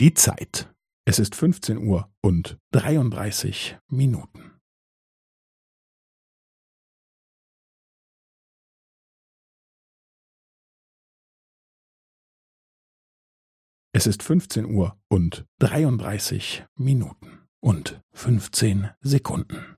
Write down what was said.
Die Zeit. Es ist 15 Uhr und 33 Minuten. Es ist 15 Uhr und 33 Minuten und 15 Sekunden.